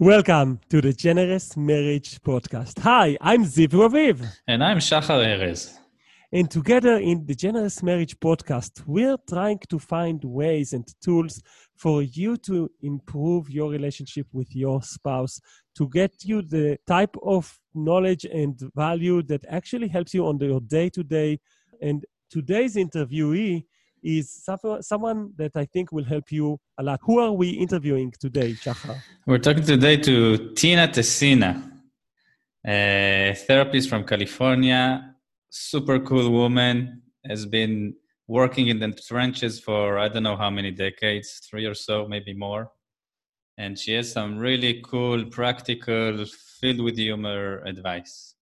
Welcome to the Generous Marriage Podcast. Hi, I'm Ziv Raviv. And I'm Shachar Erez. And together in the Generous Marriage Podcast, we're trying to find ways and tools for you to improve your relationship with your spouse, to get you the type of knowledge and value that actually helps you on your day to day. And today's interviewee is someone that I think will help you a lot. Who are we interviewing today, Shachar? We're talking today to Tina Tessina, a therapist from California, super cool woman, has been working in the trenches for I don't know how many decades, three or so, maybe more. And she has some really cool, practical, filled with humor advice.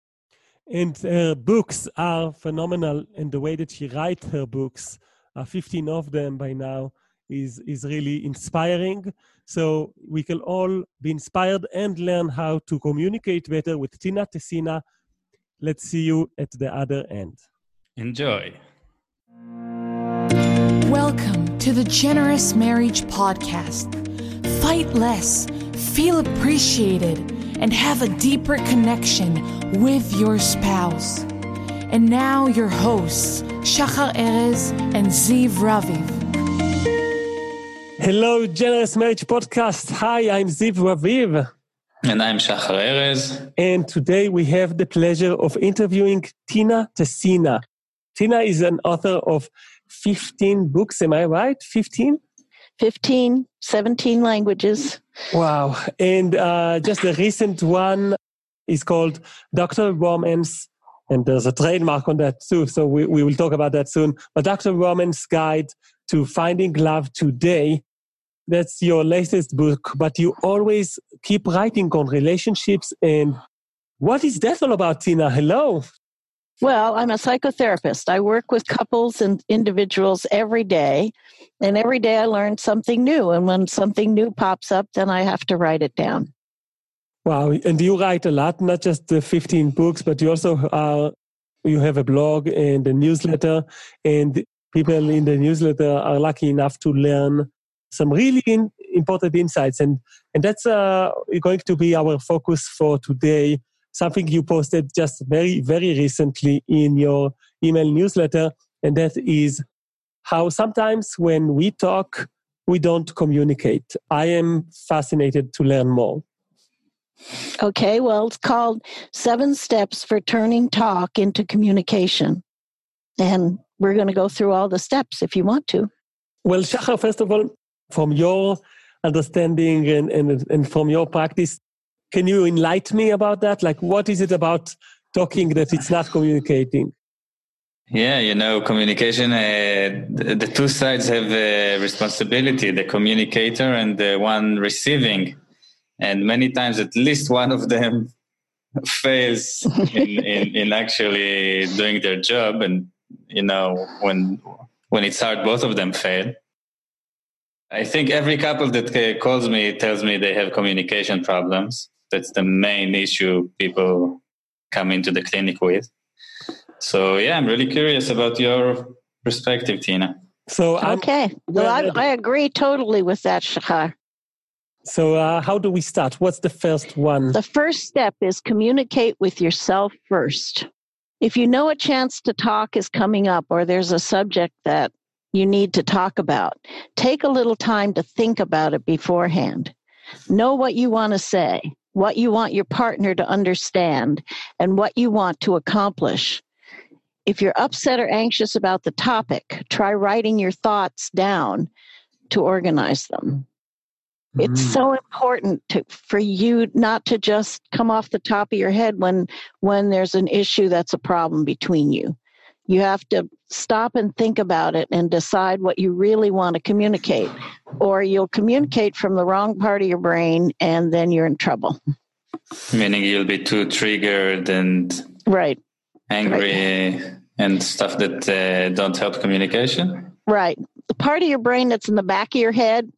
And her books are phenomenal, and the way that she writes her books Uh, 15 of them by now is is really inspiring. So we can all be inspired and learn how to communicate better with tina tessina. Let's see you at the other end. Enjoy. Welcome to the generous marriage podcast. Fight less feel appreciated and have a deeper connection with your spouse and now your hosts Shachar Erez and Ziv Raviv. Hello, Generous Marriage Podcast. Hi, I'm Ziv Raviv. And I'm Shachar Erez. And today we have the pleasure of interviewing Tina Tessina. Tina is an author of 15 books, am I right? 15? 15, 17 languages. Wow. And uh, just the recent one is called Dr. Romance and there's a trademark on that too. So we, we will talk about that soon. But Dr. Romance's Guide to Finding Love Today, that's your latest book, but you always keep writing on relationships. And what is that all about, Tina? Hello. Well, I'm a psychotherapist. I work with couples and individuals every day. And every day I learn something new. And when something new pops up, then I have to write it down. Wow. And you write a lot, not just the 15 books, but you also are, you have a blog and a newsletter. And people in the newsletter are lucky enough to learn some really in, important insights. And, and that's uh, going to be our focus for today. Something you posted just very, very recently in your email newsletter. And that is how sometimes when we talk, we don't communicate. I am fascinated to learn more. Okay, well, it's called Seven Steps for Turning Talk into Communication. And we're going to go through all the steps if you want to. Well, Shachar, first of all, from your understanding and, and, and from your practice, can you enlighten me about that? Like, what is it about talking that it's not communicating? Yeah, you know, communication, uh, the, the, two sides have a responsibility the communicator and the one receiving and many times at least one of them fails in, in, in, actually doing their job. And you know when when it's hard both of them fail. I think every couple that calls me tells me they have communication problems. That's the main issue people come into the clinic with. So yeah i'm really curious about your perspective tina. So okay. Well I, I agree totally with that shachar so, uh, how do we start? What's the first one? The first step is communicate with yourself first. If you know a chance to talk is coming up or there's a subject that you need to talk about, take a little time to think about it beforehand. Know what you want to say, what you want your partner to understand, and what you want to accomplish. If you're upset or anxious about the topic, try writing your thoughts down to organize them. It's mm. so important to, for you not to just come off the top of your head when when there's an issue that's a problem between you. You have to stop and think about it and decide what you really want to communicate, or you'll communicate from the wrong part of your brain, and then you're in trouble. Meaning you'll be too triggered and right, angry, right. and stuff that uh, don't help communication. Right, the part of your brain that's in the back of your head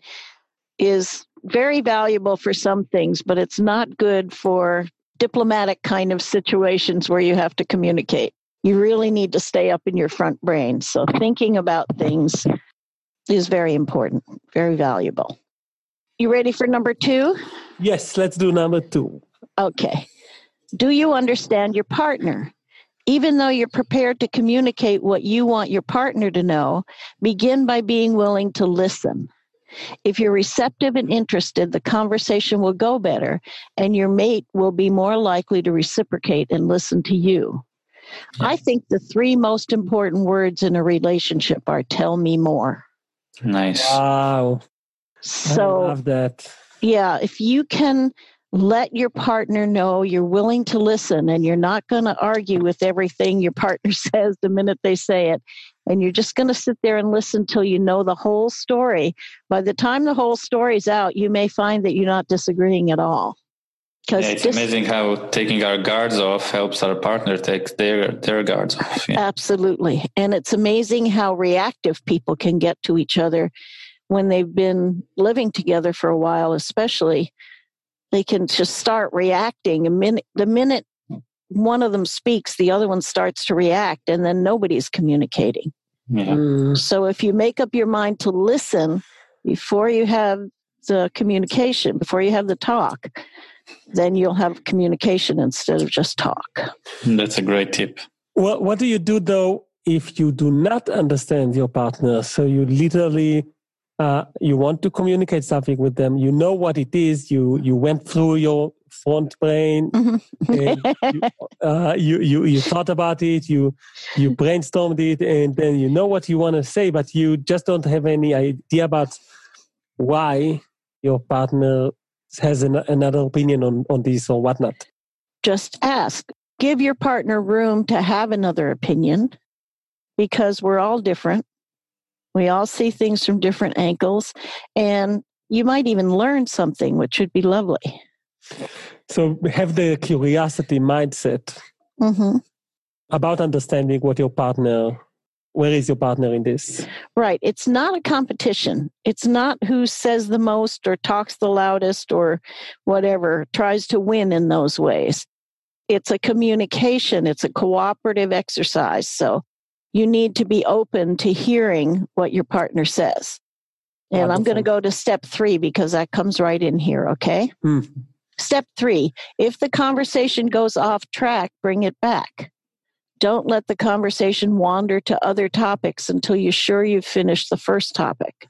is very valuable for some things, but it's not good for diplomatic kind of situations where you have to communicate. You really need to stay up in your front brain. So thinking about things is very important, very valuable. You ready for number two? Yes, let's do number two. Okay. Do you understand your partner? Even though you're prepared to communicate what you want your partner to know, begin by being willing to listen. If you're receptive and interested, the conversation will go better and your mate will be more likely to reciprocate and listen to you. I think the three most important words in a relationship are tell me more. Nice. Wow. So, I love that. yeah, if you can let your partner know you're willing to listen and you're not going to argue with everything your partner says the minute they say it, and you're just going to sit there and listen till you know the whole story. By the time the whole story's out, you may find that you're not disagreeing at all. Yeah, Because it's amazing how taking our guards off helps our partner take their their guards off. Yeah. Absolutely. And it's amazing how reactive people can get to each other when they've been living together for a while, especially. They can just start reacting. A minute, the minute one of them speaks, the other one starts to react, and then nobody's communicating. Yeah. Mm, So if you make up your mind to listen before you have the communication, before you have the talk, then you'll have communication instead of just talk. That's a great tip. Well, What do you do though if you do not understand your partner? So you literally uh, you want to communicate something with them. You know what it is. You you went through your front brain. and you, uh, you you you thought about it. You you brainstormed it, and then you know what you want to say, but you just don't have any idea about why your partner has an, another opinion on on this or whatnot. just ask. Give your partner room to have another opinion because we're all different. We all see things from different angles, and you might even learn something, which would be lovely. So have the curiosity mindset hmm about understanding what your partner where is your partner in this Right. It's not a competition. It's not who says the most or talks the loudest or whatever, tries to win in those ways. It's a communication, it's a cooperative exercise. So you need to be open to hearing what your partner says. And I'm going to go to step three because that comes right in here. Okay. Hmm. Step three if the conversation goes off track, bring it back. Don't let the conversation wander to other topics until you're sure you've finished the first topic.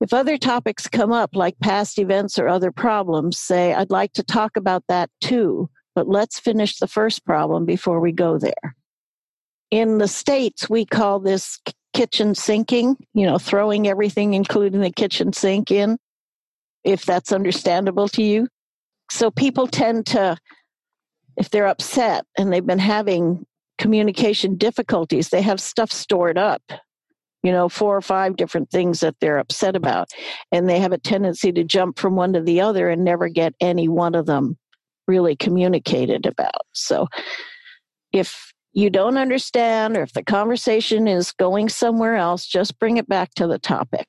If other topics come up, like past events or other problems, say, I'd like to talk about that too, but let's finish the first problem before we go there. In the States, we call this kitchen sinking, you know, throwing everything, including the kitchen sink, in, if that's understandable to you. So people tend to, if they're upset and they've been having communication difficulties, they have stuff stored up, you know, four or five different things that they're upset about. And they have a tendency to jump from one to the other and never get any one of them really communicated about. So if you don't understand or if the conversation is going somewhere else, just bring it back to the topic.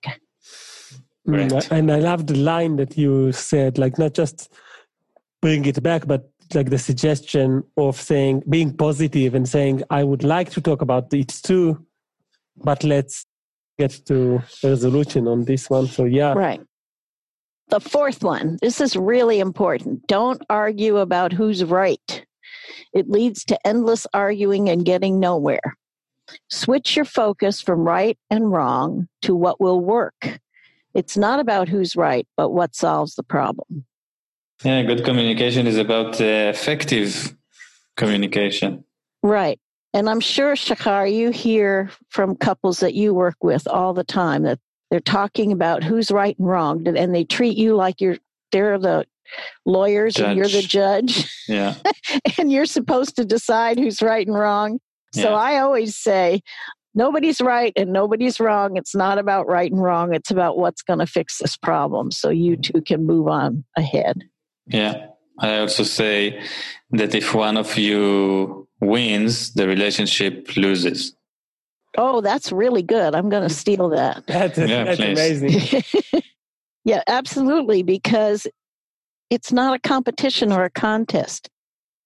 Mm, Right. and i love the line that you said like not just bring it back but like the suggestion of saying being positive and saying i would like to talk about it too but let's get to a resolution on this one so yeah Right. The fourth one, this is really important. Don't argue about who's right. It leads to endless arguing and getting nowhere. Switch your focus from right and wrong to what will work. It's not about who's right, but what solves the problem. Yeah, good communication is about uh, effective communication. Right. And I'm sure, Shachar, you hear from couples that you work with all the time that they're talking about who's right and wrong, and they treat you like you're they're the lawyers and you're the judge, Yeah, and you're supposed to decide who's right and wrong. So Yeah. I always say, nobody's right and nobody's wrong. It's not about right and wrong. It's about what's going to fix this problem so you mm. two can move on ahead. yeah. I also say that if one of you wins, the relationship loses. Oh, that's really good. I'm going to steal that. That, Yeah, that's amazing yeah, absolutely. Because it's not a competition or a contest,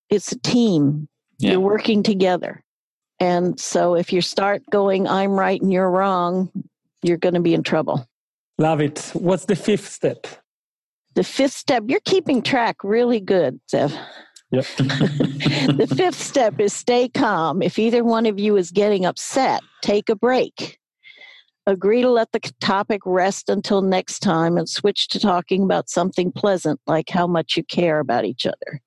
it's a team. Yeah. You're working together. And so if you start going, I'm right and you're wrong, you're going to be in trouble. love it what's the fifth step The fifth step, you're keeping track really good, Ziv. Yep. the fifth step is stay calm. If either one of you is getting upset, take a break. Agree to let the topic rest until next time and switch to talking about something pleasant, like how much you care about each other.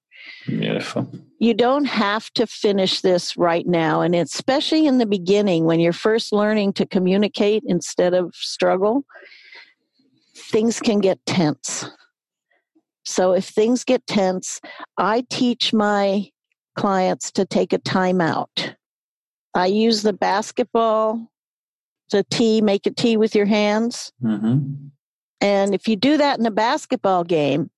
Beautiful. You don't have to finish this right now. And especially in the beginning, when you're first learning to communicate instead of struggle, things can get tense. So if things get tense, I teach my clients to take a timeout. I use the basketball to tee, make a tee with your hands. Mm-hmm. And if you do that in a basketball game,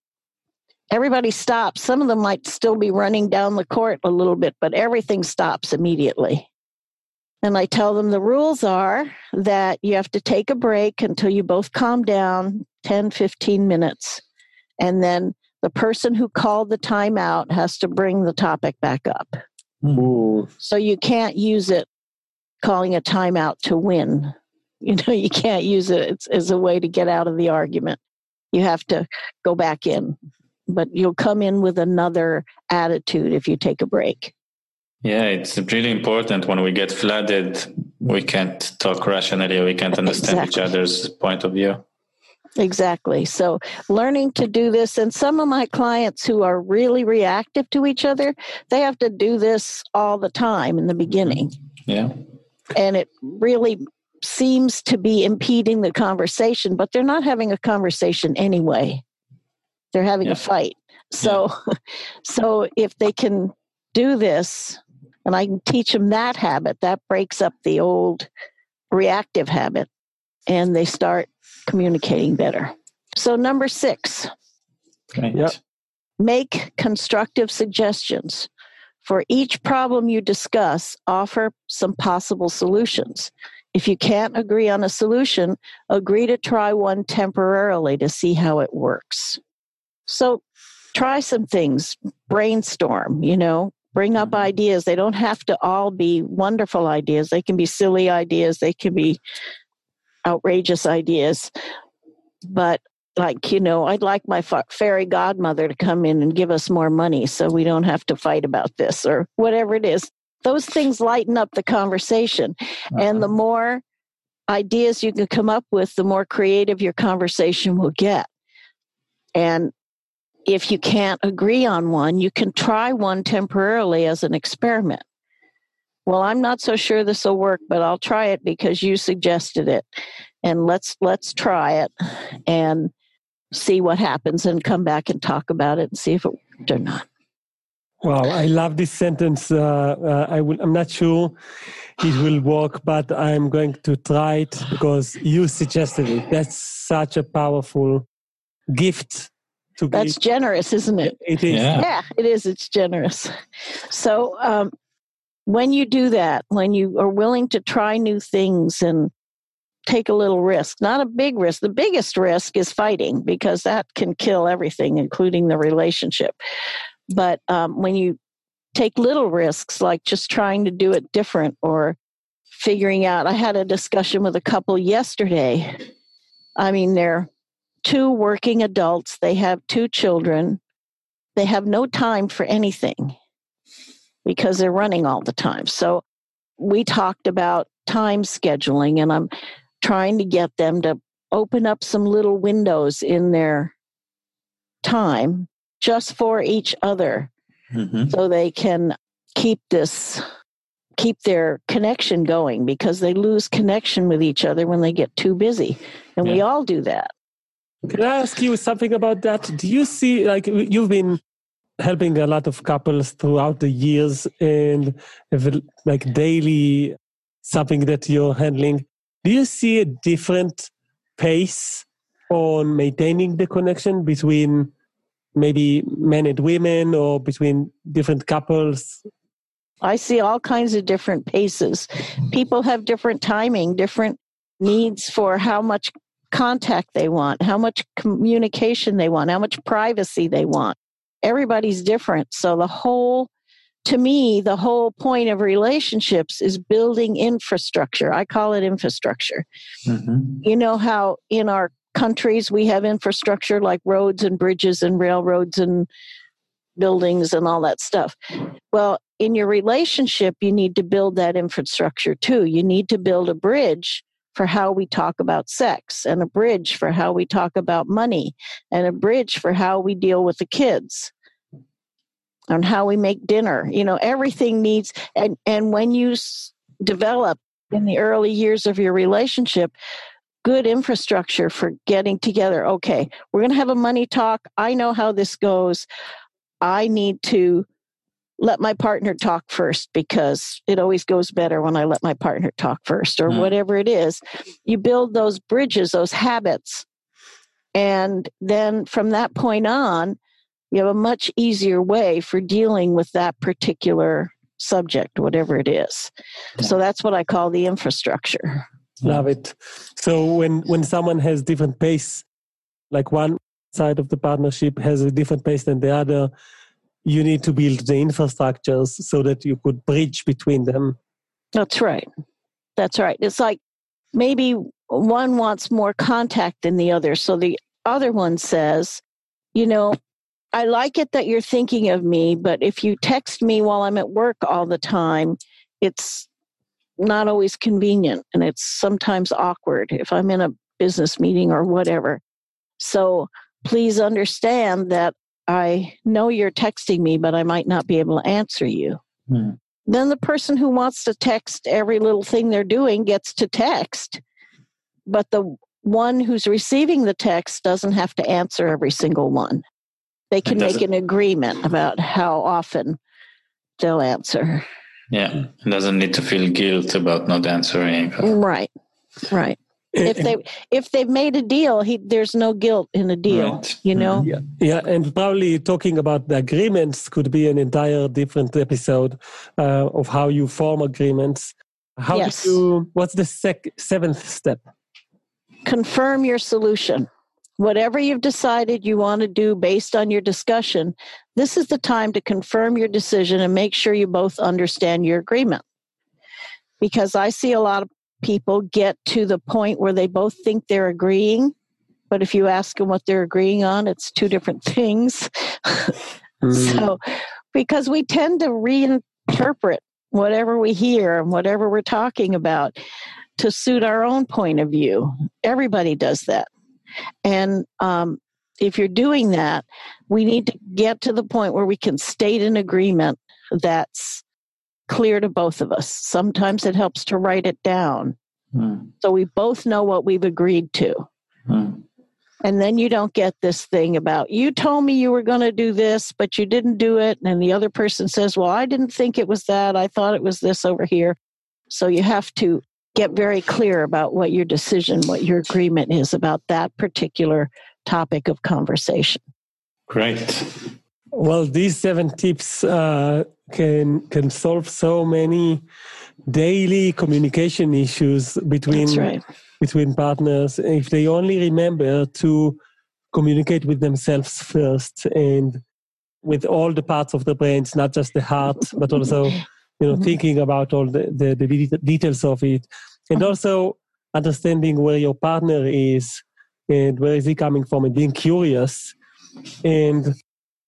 everybody stops. Some of them might still be running down the court a little bit, but everything stops immediately. And I tell them the rules are that you have to take a break until you both calm down 10, 15 minutes. And then the person who called the timeout has to bring the topic back up. Ooh. So you can't use it calling a timeout to win. You know, you can't use it as a way to get out of the argument. You have to go back in, but you'll come in with another attitude if you take a break. Yeah, it's really important when we get flooded, we can't talk rationally, we can't understand Exactly. each other's point of view. Exactly. So, learning to do this, and some of my clients who are really reactive to each other, they have to do this all the time in the mm-hmm. beginning. Yeah. And it really seems to be impeding the conversation, but they're not having a conversation anyway. They're having Yeah. a fight. So, so if they can do this, and I can teach them that habit, that breaks up the old reactive habit, and they start communicating better. So, number six, Great. Yeah. make constructive suggestions. For each problem you discuss, offer some possible solutions. If you can't agree on a solution, agree to try one temporarily to see how it works. So try some things, brainstorm, you know, bring up mm-hmm. ideas. They don't have to all be wonderful ideas, they can be silly ideas, they can be outrageous ideas. But like you know i'd like my fa- fairy godmother to come in and give us more money so we don't have to fight about this or whatever it is. Those things lighten up the conversation. And the uh-huh. more ideas you can come up with the more creative your conversation will get. And if you can't agree on one you can try one temporarily as an experiment. Well i'm not so sure this will work but i'll try it because you suggested it. And let's let's try it. And see what happens and come back and talk about it and see if it worked or not. Wow, I love this sentence. Uh, uh, I will, I'm not sure it will work, but I'm going to try it because you suggested it. That's such a powerful gift to be. That's give. generous, isn't it? It is. Yeah. Yeah, it is. It's generous. So um, when you do that, when you are willing to try new things and take a little risk, not a big risk, the biggest risk is fighting because that can kill everything, including the relationship. But um, when you take little risks, like just trying to do it different or figuring out, I had a discussion with a couple yesterday. I mean, they're two working adults, they have two children, they have no time for anything because they're running all the time. So we talked about time scheduling, and I'm trying to get them to open up some little windows in their time just for each other Mhm. so they can keep this keep their connection going because they lose connection with each other when they get too busy and we all do that Can I ask you something about that? Do you see, like, you've been helping a lot of couples throughout the years and like daily something that you're handling. Do you see a different pace on maintaining the connection between maybe men and women or between different couples? I see all kinds of different paces. People have different timing, different needs for how much contact they want, how much communication they want, how much privacy they want. Everybody's different. So the whole to me, the whole point of relationships is building infrastructure. I call it infrastructure. Mhm. You know how in our countries, we have infrastructure like roads and bridges and railroads and buildings and all that stuff. Well, in your relationship, you need to build that infrastructure too. You need to build a bridge for how we talk about sex, and a bridge for how we talk about money, and a bridge for how we deal with the kids and how we make dinner. You know, everything needs, and, and when you s- develop in the early years of your relationship, good infrastructure for getting together. Okay, we're going to have a money talk. I know how this goes. I need to let my partner talk first because it always goes better when I let my partner talk first or Mm. whatever it is. You build those bridges, those habits. And then from that point on, you have a much easier way for dealing with that particular subject, whatever it is. So that's what I call the infrastructure. Love it. So when when someone has different pace, like one side of the partnership has a different pace than the other, you need to build the infrastructures so that you could bridge between them. That's right. That's right. It's like maybe one wants more contact than the other. So the other one says, you know, I like it that you're thinking of me, but if you text me while I'm at work all the time, it's not always convenient and it's sometimes awkward if I'm in a business meeting or whatever. So please understand that I know you're texting me, but I might not be able to answer you Hmm. then the person who wants to text every little thing they're doing gets to text but the one who's receiving the text doesn't have to answer every single one they can make an agreement about how often they'll answer Yeah, it doesn't need to feel guilt about not answering. right right if they if they've made a deal he there's no guilt in a deal Right. you know Yeah, yeah, and probably talking about the agreements could be an entire different episode uh, of how you form agreements. How Yes. do you? What's the sec- seventh step? confirm your solution. Whatever you've decided you want to do based on your discussion, this is the time to confirm your decision and make sure you both understand your agreement. Because I see a lot of people get to the point where they both think they're agreeing, but if you ask them what they're agreeing on, it's two different things. Mm. So, because we tend to reinterpret whatever we hear and whatever we're talking about to suit our own point of view. Everybody does that. And um, if you're doing that, we need to get to the point where we can state an agreement that's clear to both of us. Sometimes it helps to write it down Hmm. so we both know what we've agreed to. Hmm. And then you don't get this thing about, you told me you were going to do this, but you didn't do it. And the other person says, well, I didn't think it was that. I thought it was this over here. So you have to get very clear about what your decision, what your agreement is about that particular topic of conversation. Great. Well, these seven tips uh, can can solve so many daily communication issues between right. between partners if they only remember to communicate with themselves first and with all the parts of the brains, not just the heart, but also you know Mhm. thinking about all the, the, the details of it, and also understanding where your partner is and where is he coming from, and being curious, and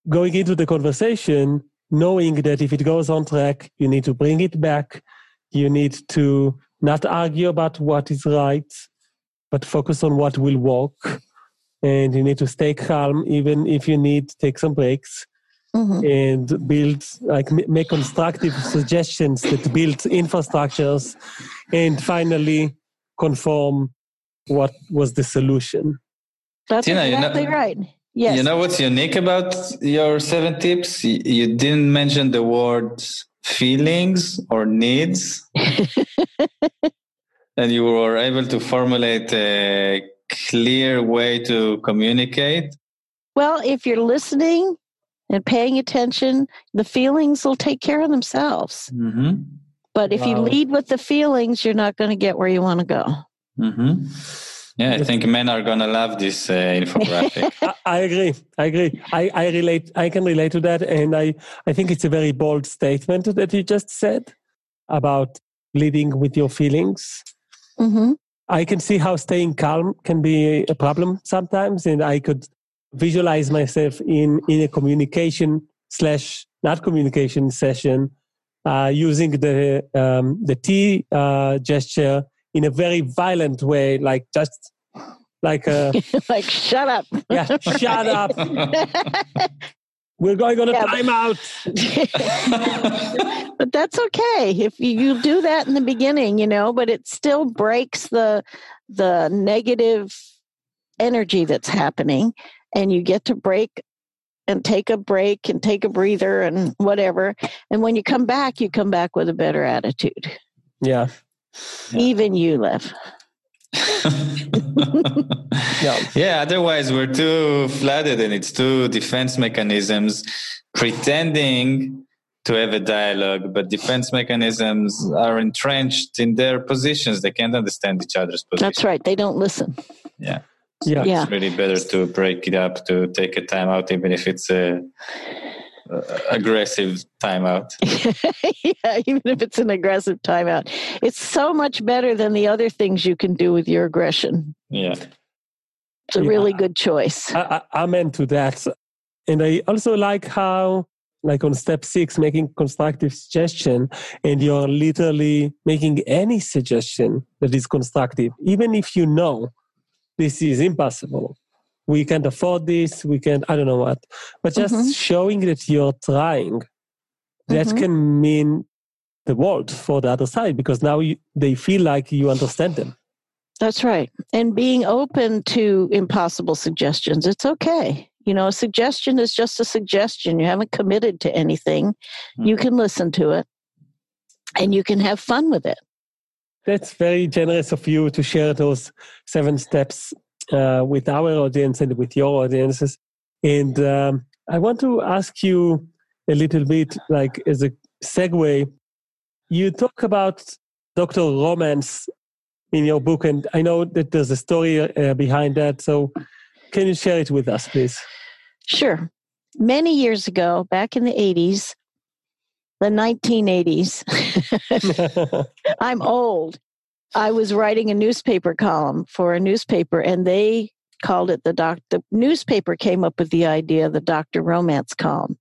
going into the conversation knowing that if it goes on track, you need to bring it back. You need to not argue about what is right, but focus on what will work. And you need to stay calm, even if you need to take some breaks Mhm. and build, like, make constructive suggestions that build infrastructures. And finally, conform what was the solution. That's Tina, you know- exactly right. Yes. You know what's unique about your seven tips? You didn't mention the words feelings or needs, and you were able to formulate a clear way to communicate. well, if you're listening and paying attention, the feelings will take care of themselves. Mm-hmm. But if you lead with the feelings, you're not going to get where you want to go. Mm-hmm. Yeah, I think men are gonna love this uh, infographic. I, I agree. I agree. I, I relate. I can relate to that, and I, I think it's a very bold statement that you just said about leading with your feelings. Mm-hmm. I can see how staying calm can be a problem sometimes, and I could visualize myself in in a communication slash not communication session uh, using the um, the T uh, gesture in a very violent way, like just like a like shut up. yeah, shut up. We're going on a Yeah, timeout. but that's okay if you, you do that in the beginning, you know. But it still breaks the the negative energy that's happening, and you get to break and take a break and take a breather and whatever. And when you come back, you come back with a better attitude. Yeah, Even you, Lev. yeah, yeah, otherwise we're too flooded and it's two defense mechanisms pretending to have a dialogue, but defense mechanisms are entrenched in their positions. They can't understand each other's positions. That's right. They don't listen. Yeah. Yeah, Yeah. It's really better to break it up, to take a time out, even if it's a, a aggressive timeout. yeah, even if it's an aggressive timeout. It's so much better than the other things you can do with your aggression. Yeah. It's a Yeah. really good choice. I, I, I'm into that, and I also like how, like on step six, making constructive suggestion, and you're literally making any suggestion that is constructive, even if you know this is impossible. We can't afford this. We can I don't know what, but just Mhm. showing that you're trying, that Mhm. can mean the world for the other side because now you, they feel like you understand them. That's right. And being open to impossible suggestions. It's okay. You know, a suggestion is just a suggestion. You haven't committed to anything. You can listen to it and you can have fun with it. That's very generous of you to share those seven steps uh, with our audience and with your audiences. And um, I want to ask you a little bit, like as a segue, you talk about Dr. Romance in your book, and I know that there's a story uh, behind that. So can you share it with us, please? Sure. Many years ago, back in the 80s, the 1980s, I'm old. I was writing a newspaper column for a newspaper, and they called it the doc. The newspaper came up with the idea the Doctor Romance column,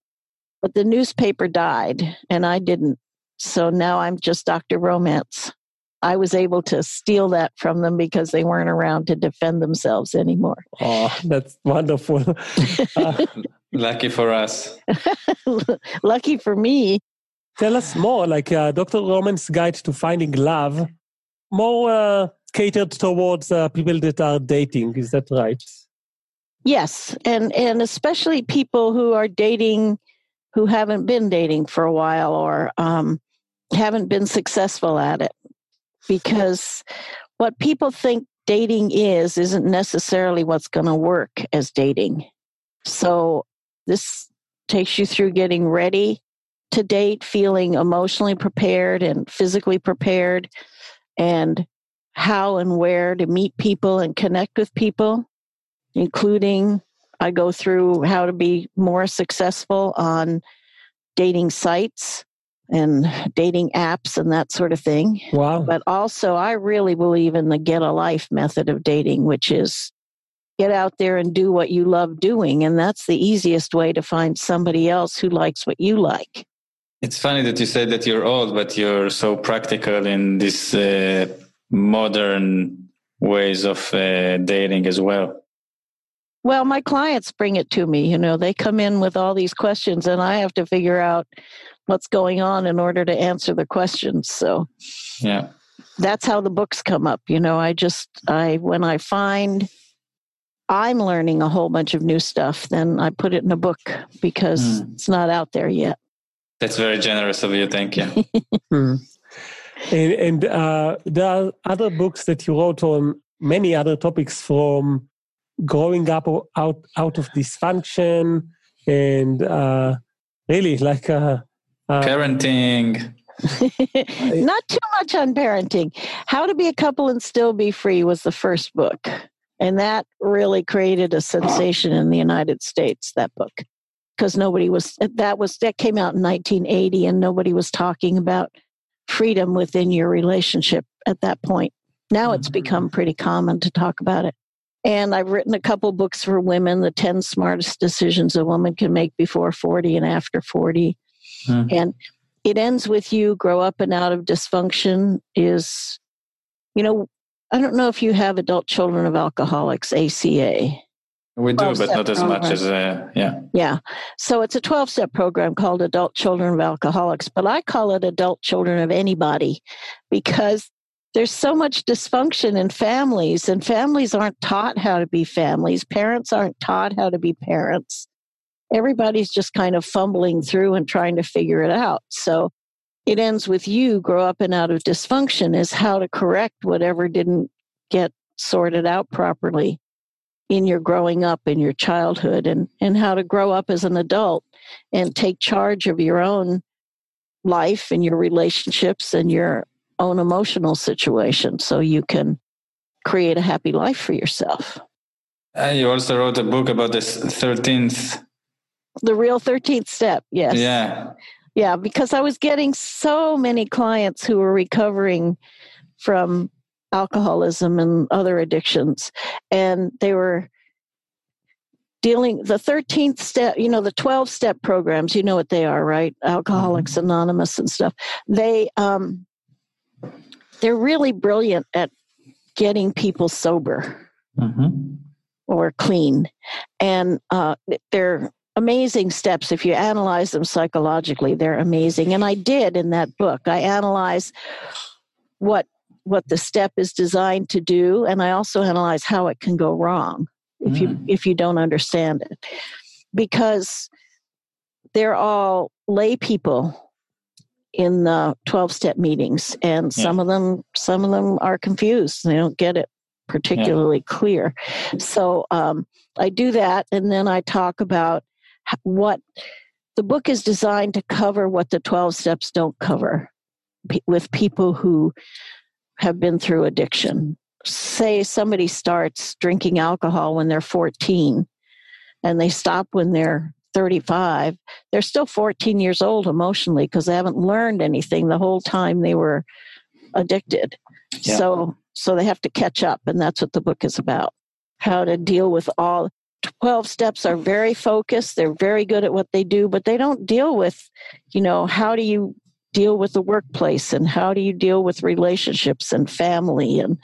but the newspaper died, and I didn't. So now I'm just Doctor Romance. I was able to steal that from them because they weren't around to defend themselves anymore. oh, that's wonderful. Uh, Lucky for us. Lucky for me, Tell us more, like uh, Dr. Romance's Guide to Finding Love, more uh, catered towards uh, people that are dating. Is that right? Yes, and and especially people who are dating who haven't been dating for a while or um, haven't been successful at it, because what people think dating is isn't necessarily what's going to work as dating. So this takes you through getting ready to date, feeling emotionally prepared and physically prepared, and how and where to meet people and connect with people including I go through how to be more successful on dating sites and dating apps and that sort of thing. Wow. But also, I really believe in the get a life method of dating, which is get out there and do what you love doing. And that's the easiest way to find somebody else who likes what you like. It's funny that you said that you're old, but you're so practical in these uh, modern ways of uh, dating as well. Well, my clients bring it to me. You know, they come in with all these questions, and I have to figure out what's going on in order to answer the questions. So Yeah. that's how the books come up. You know, I just, I, when I find I'm learning a whole bunch of new stuff, then I put it in a book because Mm. it's not out there yet. That's very generous of you. Thank you. Hmm. And, and uh, there are other books that you wrote on many other topics from growing up out out of dysfunction and uh, really like uh, uh, Parenting. not too much on parenting. How to be a couple and still be free was the first book. And that really created a sensation in the United States, that book. Because nobody was that was that came out in 1980 and nobody was talking about freedom within your relationship at that point. Now it's become pretty common to talk about it. And I've written a couple books for women, the 10 smartest decisions a woman can make before 40 and after 40. Mm. And it ends with you grow up and out of dysfunction is, you know, I don't know if you have adult children of alcoholics, ACA. We do, but not as much as, uh, yeah. Yeah. So it's a 12 step program called Adult Children of Alcoholics, but I call it Adult Children of Anybody because there's so much dysfunction in families, and families aren't taught how to be families. Parents aren't taught how to be parents. Everybody's just kind of fumbling through and trying to figure it out. So it ends with you grow up and out of dysfunction is how to correct whatever didn't get sorted out properly in your growing up in your childhood and, and how to grow up as an adult and take charge of your own life and your relationships and your own emotional situation so you can create a happy life for yourself. And you also wrote a book about this 13th. The real 13th step, yes. Yeah. Yeah, because I was getting so many clients who were recovering from alcoholism and other addictions. And they were dealing the 13th step you know the 12 step programs you know what they are right alcoholics mm-hmm. anonymous and stuff they um they're really brilliant at getting people sober mm-hmm. or clean and uh they're amazing steps if you analyze them psychologically they're amazing and i did in that book i analyze what what the step is designed to do and i also analyze how it can go wrong if mm. you if you don't understand it because they're all lay people in the 12 step meetings and yeah. some of them some of them are confused they don't get it particularly yeah. clear so um, i do that and then i talk about what the book is designed to cover what the 12 steps don't cover with people who have been through addiction. Say somebody starts drinking alcohol when they're 14 and they stop when they're 35, they're still 14 years old emotionally because they haven't learned anything the whole time they were addicted. Yeah. So so they have to catch up and that's what the book is about. How to deal with all 12 steps are very focused, they're very good at what they do, but they don't deal with, you know, how do you deal with the workplace and how do you deal with relationships and family and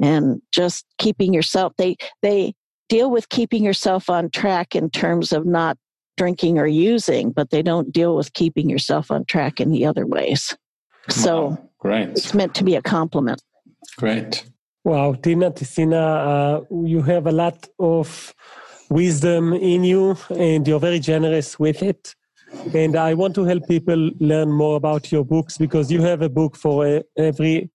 and just keeping yourself they they deal with keeping yourself on track in terms of not drinking or using but they don't deal with keeping yourself on track in the other ways. So wow, great. it's meant to be a compliment. Great. Wow tina tessina uh, you have a lot of wisdom in you and you're very generous with it and I want to help people learn more about your books because you have a book for every,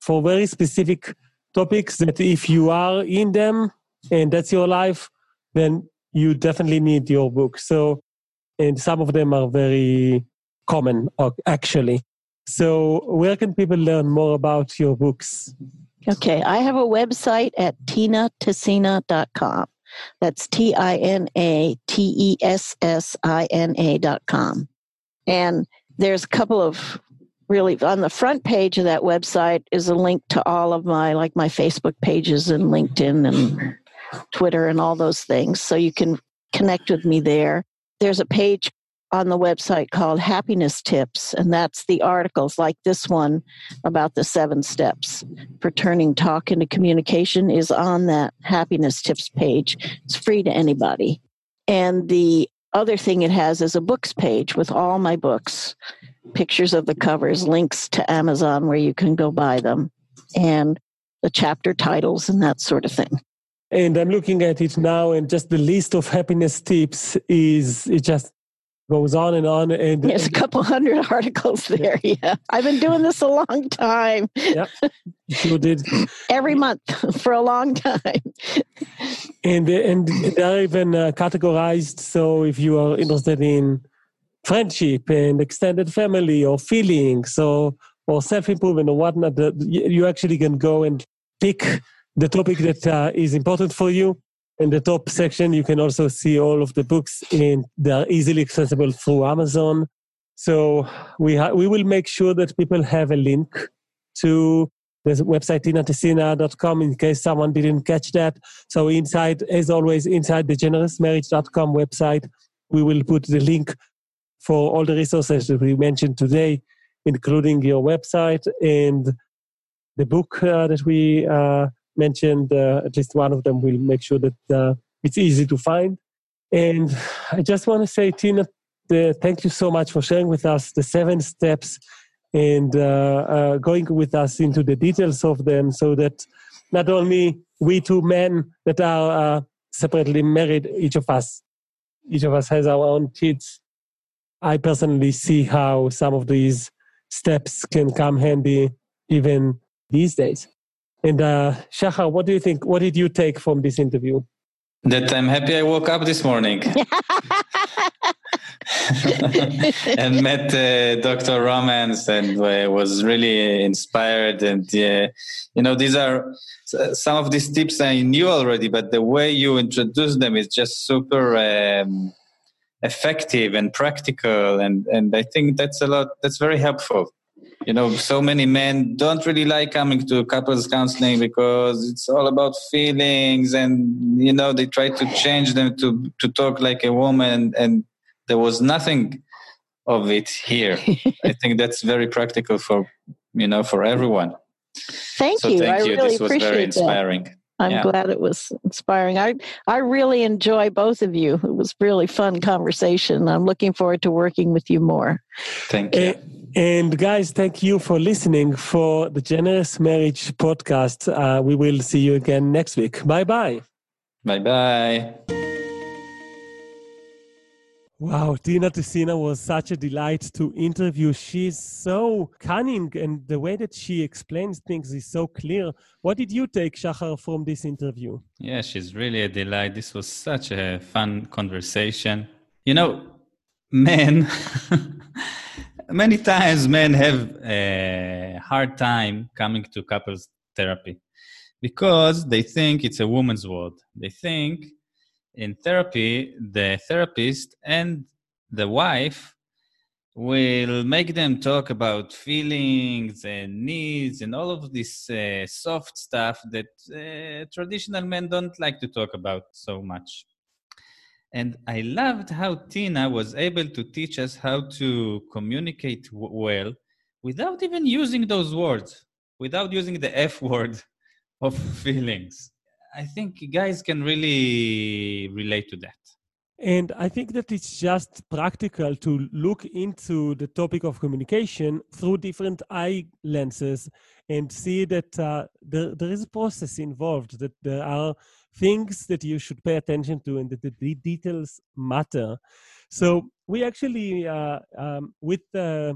for very specific topics that if you are in them and that's your life, then you definitely need your book. So, and some of them are very common actually. So, where can people learn more about your books? Okay, I have a website at tinatessina.com. That's T I N A T E S S I N A dot com. And there's a couple of really on the front page of that website is a link to all of my like my Facebook pages and LinkedIn and Twitter and all those things. So you can connect with me there. There's a page on the website called Happiness Tips, and that's the articles like this one about the seven steps for turning talk into communication is on that Happiness Tips page. It's free to anybody. And the other thing it has is a books page with all my books, pictures of the covers, links to Amazon where you can go buy them, and the chapter titles and that sort of thing. And I'm looking at it now, and just the list of happiness tips is it just goes on and on. And there's a couple hundred articles there. Yeah. yeah. I've been doing this a long time. Yeah, you did. Every month for a long time. and and they're even uh, categorized. So if you are interested in friendship and extended family or feelings or or self improvement or whatnot, you actually can go and pick the topic that uh, is important for you in the top section, you can also see all of the books, and they are easily accessible through Amazon. So we ha- we will make sure that people have a link to the website tinatessina.com in case someone didn't catch that. So inside, as always, inside the generousmarriage.com website, we will put the link for all the resources that we mentioned today, including your website and the book uh, that we uh, mentioned. Uh, at least one of them. We'll make sure that uh, it's easy to find. And I just want to say, Tina, thank you so much for sharing with us the seven steps and uh, going with us into the details of them so that not only we two men that are separately married, each of us, each of us has our own kids. I personally see how some of these steps can come handy even these days. And uh, Shachar, what do you think? What did you take from this interview? That I'm happy I woke up this morning. and met uh, Dr. Romance and uh, was really inspired. And uh, you know, these are some of these tips I knew already, but the way you introduce them is just super um, effective and practical. And and I think that's a lot. That's very helpful. You know, so many men don't really like coming to couples counseling because it's all about feelings, and you know, they try to change them to to talk like a woman and there was nothing of it here. I think that's very practical for you know for everyone. Thank so you. Thank I you. really this was very inspiring. That. I'm yeah. glad it was inspiring. I I really enjoy both of you. It was really fun conversation. I'm looking forward to working with you more. Thank you. And guys, thank you for listening for the Generous Marriage podcast. Uh, we will see you again next week. Bye bye. Bye bye. Wow, Tina Tessina was such a delight to interview. She's so cunning, and the way that she explains things is so clear. What did you take, Shachar, from this interview? Yeah, she's really a delight. This was such a fun conversation. You know, men, many times men have a hard time coming to couples therapy because they think it's a woman's world. They think in therapy, the therapist and the wife will make them talk about feelings and needs and all of this uh, soft stuff that uh, traditional men don't like to talk about so much. And I loved how Tina was able to teach us how to communicate w- well without even using those words, without using the F word of feelings. I think guys can really relate to that. And I think that it's just practical to look into the topic of communication through different eye lenses and see that uh, there, there is a process involved, that there are things that you should pay attention to and that the details matter. So we actually, uh, um, with uh,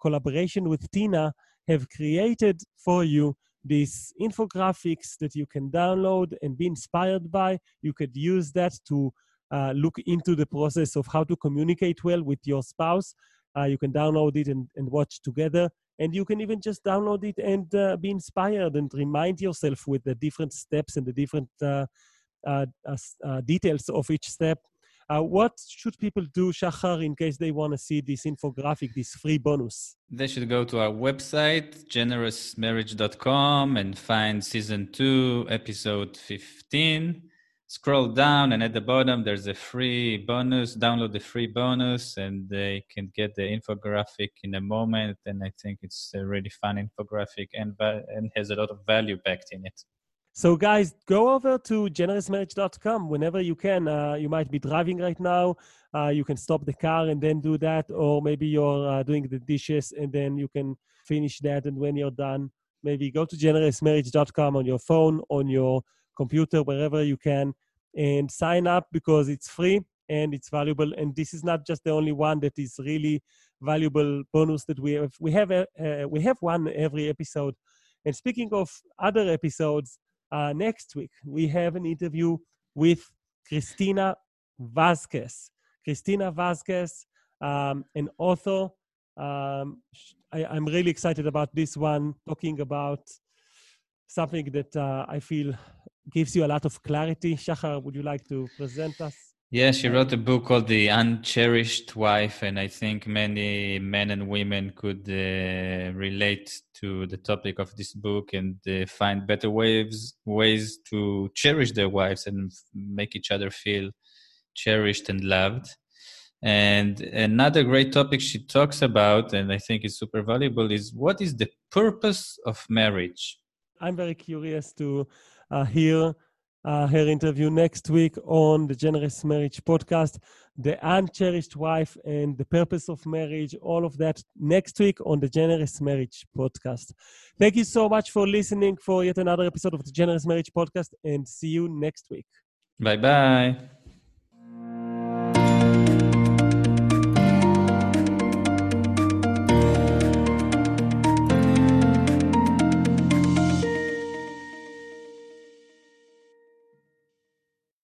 collaboration with Tina, have created for you these infographics that you can download and be inspired by. You could use that to uh, look into the process of how to communicate well with your spouse. Uh, you can download it and, and, watch together. And you can even just download it and uh, be inspired and remind yourself with the different steps and the different uh, uh, uh, details of each step uh, what should people do, Shachar, in case they want to see this infographic, this free bonus? They should go to our website, generousmarriage.com, and find season two, episode 15. Scroll down, and at the bottom, there's a free bonus. Download the free bonus, and they can get the infographic in a moment. And I think it's a really fun infographic and, and has a lot of value packed in it. So, guys, go over to generousmarriage.com whenever you can. Uh, you might be driving right now. Uh, you can stop the car and then do that, or maybe you're uh, doing the dishes and then you can finish that. And when you're done, maybe go to generousmarriage.com on your phone, on your computer, wherever you can, and sign up because it's free and it's valuable. And this is not just the only one that is really valuable bonus that we have. We have a, uh, we have one every episode. And speaking of other episodes, uh, next week, we have an interview with Christina Vasquez. Christina Vasquez, um, an author. Um, I, am really excited about this one, talking about something that uh, I feel gives you a lot of clarity. Shachar, would you like to present us? Yeah, she wrote a book called The Uncherished Wife, and I think many men and women could uh, relate to the topic of this book and uh, find better ways ways to cherish their wives and make each other feel cherished and loved. And another great topic she talks about, and I think is super valuable, is what is the purpose of marriage? I'm very curious to uh, hear uh, her interview next week on the Generous Marriage podcast, the uncherished wife and the purpose of marriage, all of that next week on the Generous Marriage podcast. Thank you so much for listening for yet another episode of the Generous Marriage podcast and see you next week. Bye bye.